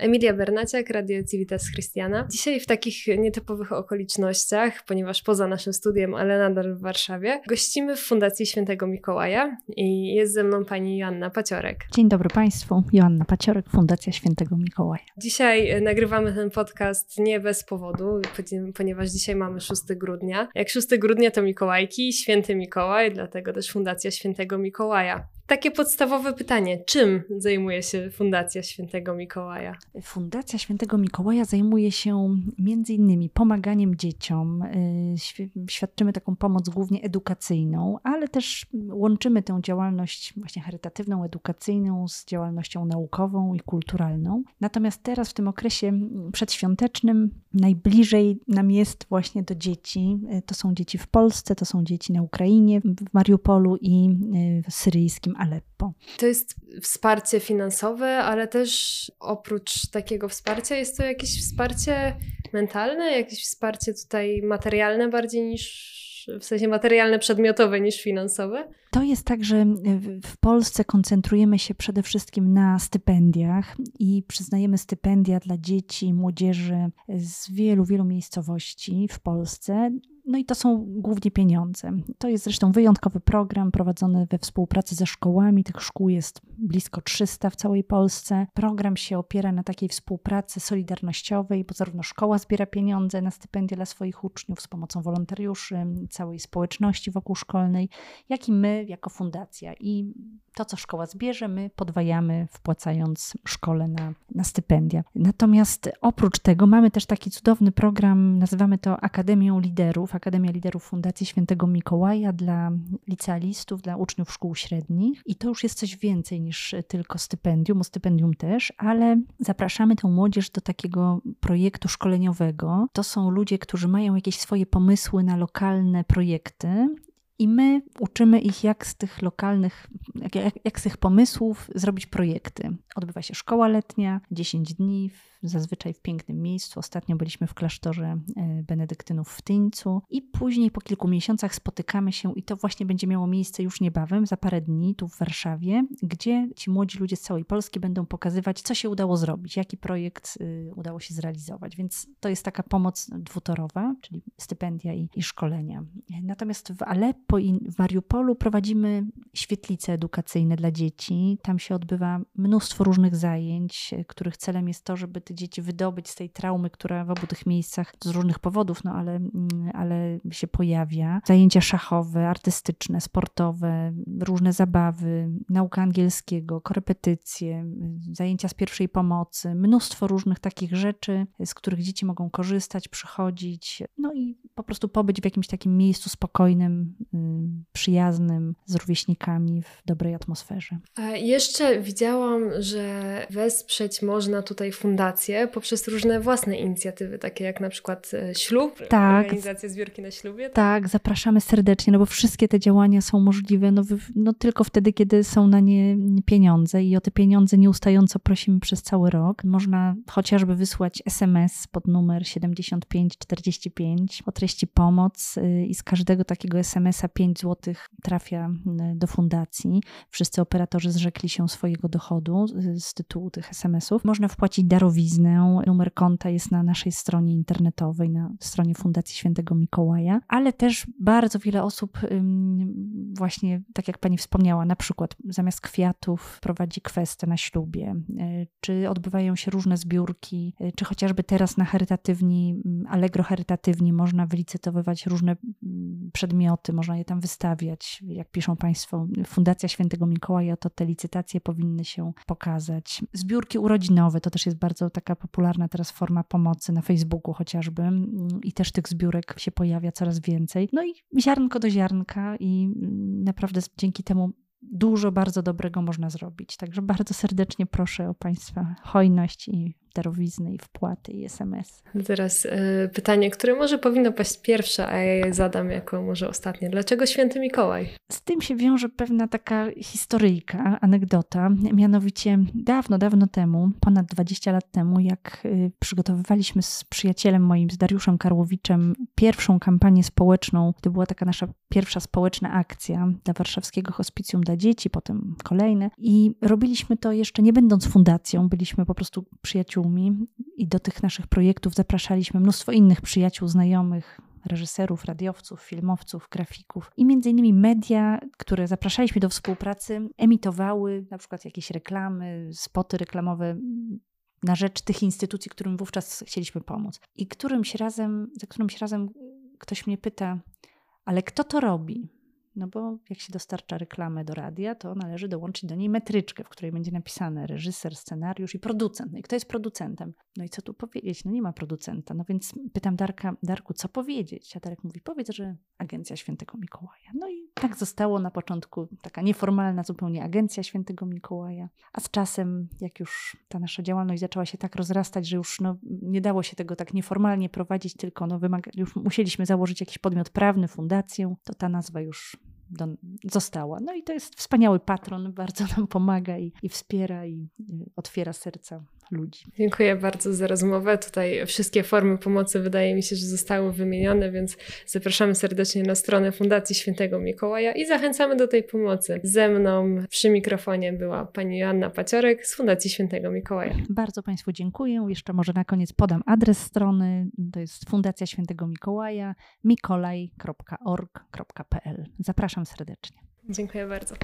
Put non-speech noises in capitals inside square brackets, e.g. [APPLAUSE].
Emilia Bernaciak, Radio Civitas Christiana. Dzisiaj w takich nietypowych okolicznościach, ponieważ poza naszym studiem, ale nadal w Warszawie, gościmy w Fundacji Świętego Mikołaja i jest ze mną pani Joanna Paciorek. Dzień dobry Państwu, Joanna Paciorek, Fundacja Świętego Mikołaja. Dzisiaj e, nagrywamy ten podcast nie bez powodu, ponieważ dzisiaj mamy 6 grudnia. Jak 6 grudnia to Mikołajki, Święty Mikołaj, dlatego też Fundacja Świętego Mikołaja. Takie podstawowe pytanie. Czym zajmuje się Fundacja Świętego Mikołaja? Fundacja Świętego Mikołaja zajmuje się między innymi pomaganiem dzieciom. Y, świadczymy taką pomoc głównie edukacyjną, ale też łączymy tę działalność właśnie charytatywną, edukacyjną z działalnością naukową i kulturalną. Natomiast teraz w tym okresie przedświątecznym najbliżej nam jest właśnie do dzieci. Y, to są dzieci w Polsce, to są dzieci na Ukrainie, w Mariupolu i y, w syryjskim Aleppo. To jest wsparcie finansowe, ale też oprócz takiego wsparcia jest to jakieś wsparcie mentalne, jakieś wsparcie tutaj materialne bardziej niż w sensie materialne, przedmiotowe niż finansowe? To jest tak, że w Polsce koncentrujemy się przede wszystkim na stypendiach i przyznajemy stypendia dla dzieci i młodzieży z wielu, wielu miejscowości w Polsce. No i to są głównie pieniądze. To jest zresztą wyjątkowy program prowadzony we współpracy ze szkołami. Tych szkół jest blisko 300 w całej Polsce. Program się opiera na takiej współpracy solidarnościowej, bo zarówno szkoła zbiera pieniądze na stypendia dla swoich uczniów z pomocą wolontariuszy, całej społeczności wokół szkolnej, jak i my jako fundacja. I to, co szkoła zbierze, my podwajamy, wpłacając szkole na, na stypendia. Natomiast oprócz tego mamy też taki cudowny program, nazywamy to Akademią Liderów, Akademia Liderów Fundacji Świętego Mikołaja dla licealistów, dla uczniów szkół średnich. I to już jest coś więcej niż tylko stypendium, o stypendium też, ale zapraszamy tę młodzież do takiego projektu szkoleniowego. To są ludzie, którzy mają jakieś swoje pomysły na lokalne projekty i my uczymy ich, jak z tych lokalnych, jak, jak, z tych pomysłów zrobić projekty. Odbywa się szkoła letnia, 10 dni zazwyczaj w pięknym miejscu. Ostatnio byliśmy w klasztorze e, benedyktynów w Tyńcu i później po kilku miesiącach spotykamy się i to właśnie będzie miało miejsce już niebawem, za parę dni tu w Warszawie, gdzie ci młodzi ludzie z całej Polski będą pokazywać, co się udało zrobić, jaki projekt y, udało się zrealizować. Więc to jest taka pomoc dwutorowa, czyli stypendia i, i szkolenia. Natomiast w Aleppo w Mariupolu prowadzimy świetlice edukacyjne dla dzieci. Tam się odbywa mnóstwo różnych zajęć, których celem jest to, żeby te dzieci wydobyć z tej traumy, która w obu tych miejscach z różnych powodów, no ale, mm, ale się pojawia. Zajęcia szachowe, artystyczne, sportowe, różne zabawy, nauka angielskiego, korepetycje, zajęcia z pierwszej pomocy, mnóstwo różnych takich rzeczy, z których dzieci mogą korzystać, przychodzić, no i po prostu pobyć w jakimś takim miejscu spokojnym, przyjaznym, z rówieśnikami, w dobrej atmosferze. A jeszcze widziałam, że wesprzeć można tutaj fundację poprzez różne własne inicjatywy, takie jak na przykład e, ślub, tak, organizacja zbiórki na ślubie. Tak? tak, zapraszamy serdecznie, no bo wszystkie te działania są możliwe no, no tylko wtedy, kiedy są na nie pieniądze i o te pieniądze nieustająco prosimy przez cały rok. Można chociażby wysłać SMS pod numer 7545 o treści pomoc y, i z każdego takiego SMS-a 5 zł trafia y, do fundacji. Wszyscy operatorzy zrzekli się swojego dochodu y, z tytułu tych SMS-ów. Można wpłacić darowiznę Numer konta jest na naszej stronie internetowej, na stronie Fundacji Świętego Mikołaja, ale też bardzo wiele osób, właśnie tak jak pani wspomniała, na przykład zamiast kwiatów prowadzi kwestę na ślubie, e, czy odbywają się różne zbiórki, e, czy chociażby teraz na charytatywni, Allegro charytatywni można wylicytowywać różne przedmioty, można je tam wystawiać. Jak piszą Państwo, Fundacja Świętego Mikołaja, to te licytacje powinny się pokazać. Zbiórki urodzinowe to też jest bardzo taka popularna teraz forma pomocy na Facebooku chociażby mm, i też tych zbiórek się pojawia coraz więcej. No i ziarnko do ziarnka i mm, naprawdę dzięki temu dużo bardzo dobrego można zrobić. Także bardzo serdecznie proszę o Państwa hojność i darowizny i wpłaty i SMS. Teraz y, pytanie, które może powinno paść pierwsze, a ja je zadam jako może ostatnie. Dlaczego święty Mikołaj? Z tym się wiąże pewna taka historyjka, anegdota. Mianowicie dawno, dawno temu, ponad 20 lat temu, jak y, przygotowywaliśmy z przyjacielem moim, z Dariuszem Karłowiczem, pierwszą kampanię społeczną, to była taka nasza pierwsza społeczna akcja dla Warszawskiego Hospicjum dla Dzieci, potem kolejne. I robiliśmy to jeszcze nie będąc fundacją, byliśmy po prostu przyjaciółmi przyjaciółmi i do tych naszych projektów zapraszaliśmy mnóstwo innych przyjaciół, znajomych, reżyserów, radiowców, filmowców, grafików i między innymi media, które zapraszaliśmy do współpracy, emitowały na przykład jakieś reklamy, spoty reklamowe na rzecz tych instytucji, którym wówczas chcieliśmy pomóc. I którymś razem, za którymś razem ktoś mnie pyta, ale kto to robi? No bo jak się dostarcza reklamę do radia, to należy dołączyć do niej metryczkę, w której będzie napisane reżyser, scenariusz i producent. No i kto jest producentem? No i co tu powiedzieć? No nie ma producenta. No więc pytam Darka, Darku, co powiedzieć? A Darek mówi, powiedz, że Agencja Świętego Mikołaja. No i tak zostało na początku taka nieformalna zupełnie Agencja Świętego Mikołaja. A z czasem, jak już ta nasza działalność zaczęła się tak rozrastać, że już no, nie dało się tego tak nieformalnie prowadzić, tylko no, wymaga, już musieliśmy założyć jakiś podmiot prawny, fundację, to ta nazwa już do, została. No i to jest wspaniały patron, [LAUGHS] bardzo nam pomaga i, i wspiera i otwiera serca ludzi. Dziękuję bardzo za rozmowę. Tutaj wszystkie formy pomocy wydaje mi się, że zostały wymienione, więc zapraszamy serdecznie na stronę Fundacji Świętego Mikołaja i zachęcamy do tej pomocy. Ze mną przy mikrofonie była pani Joanna Paciorek z Fundacji Świętego Mikołaja. Bardzo Państwu dziękuję. Jeszcze może na koniec podam adres strony. To jest Fundacja Świętego Mikołaja mikolaj.org.pl. Zapraszam serdecznie. Dziękuję bardzo.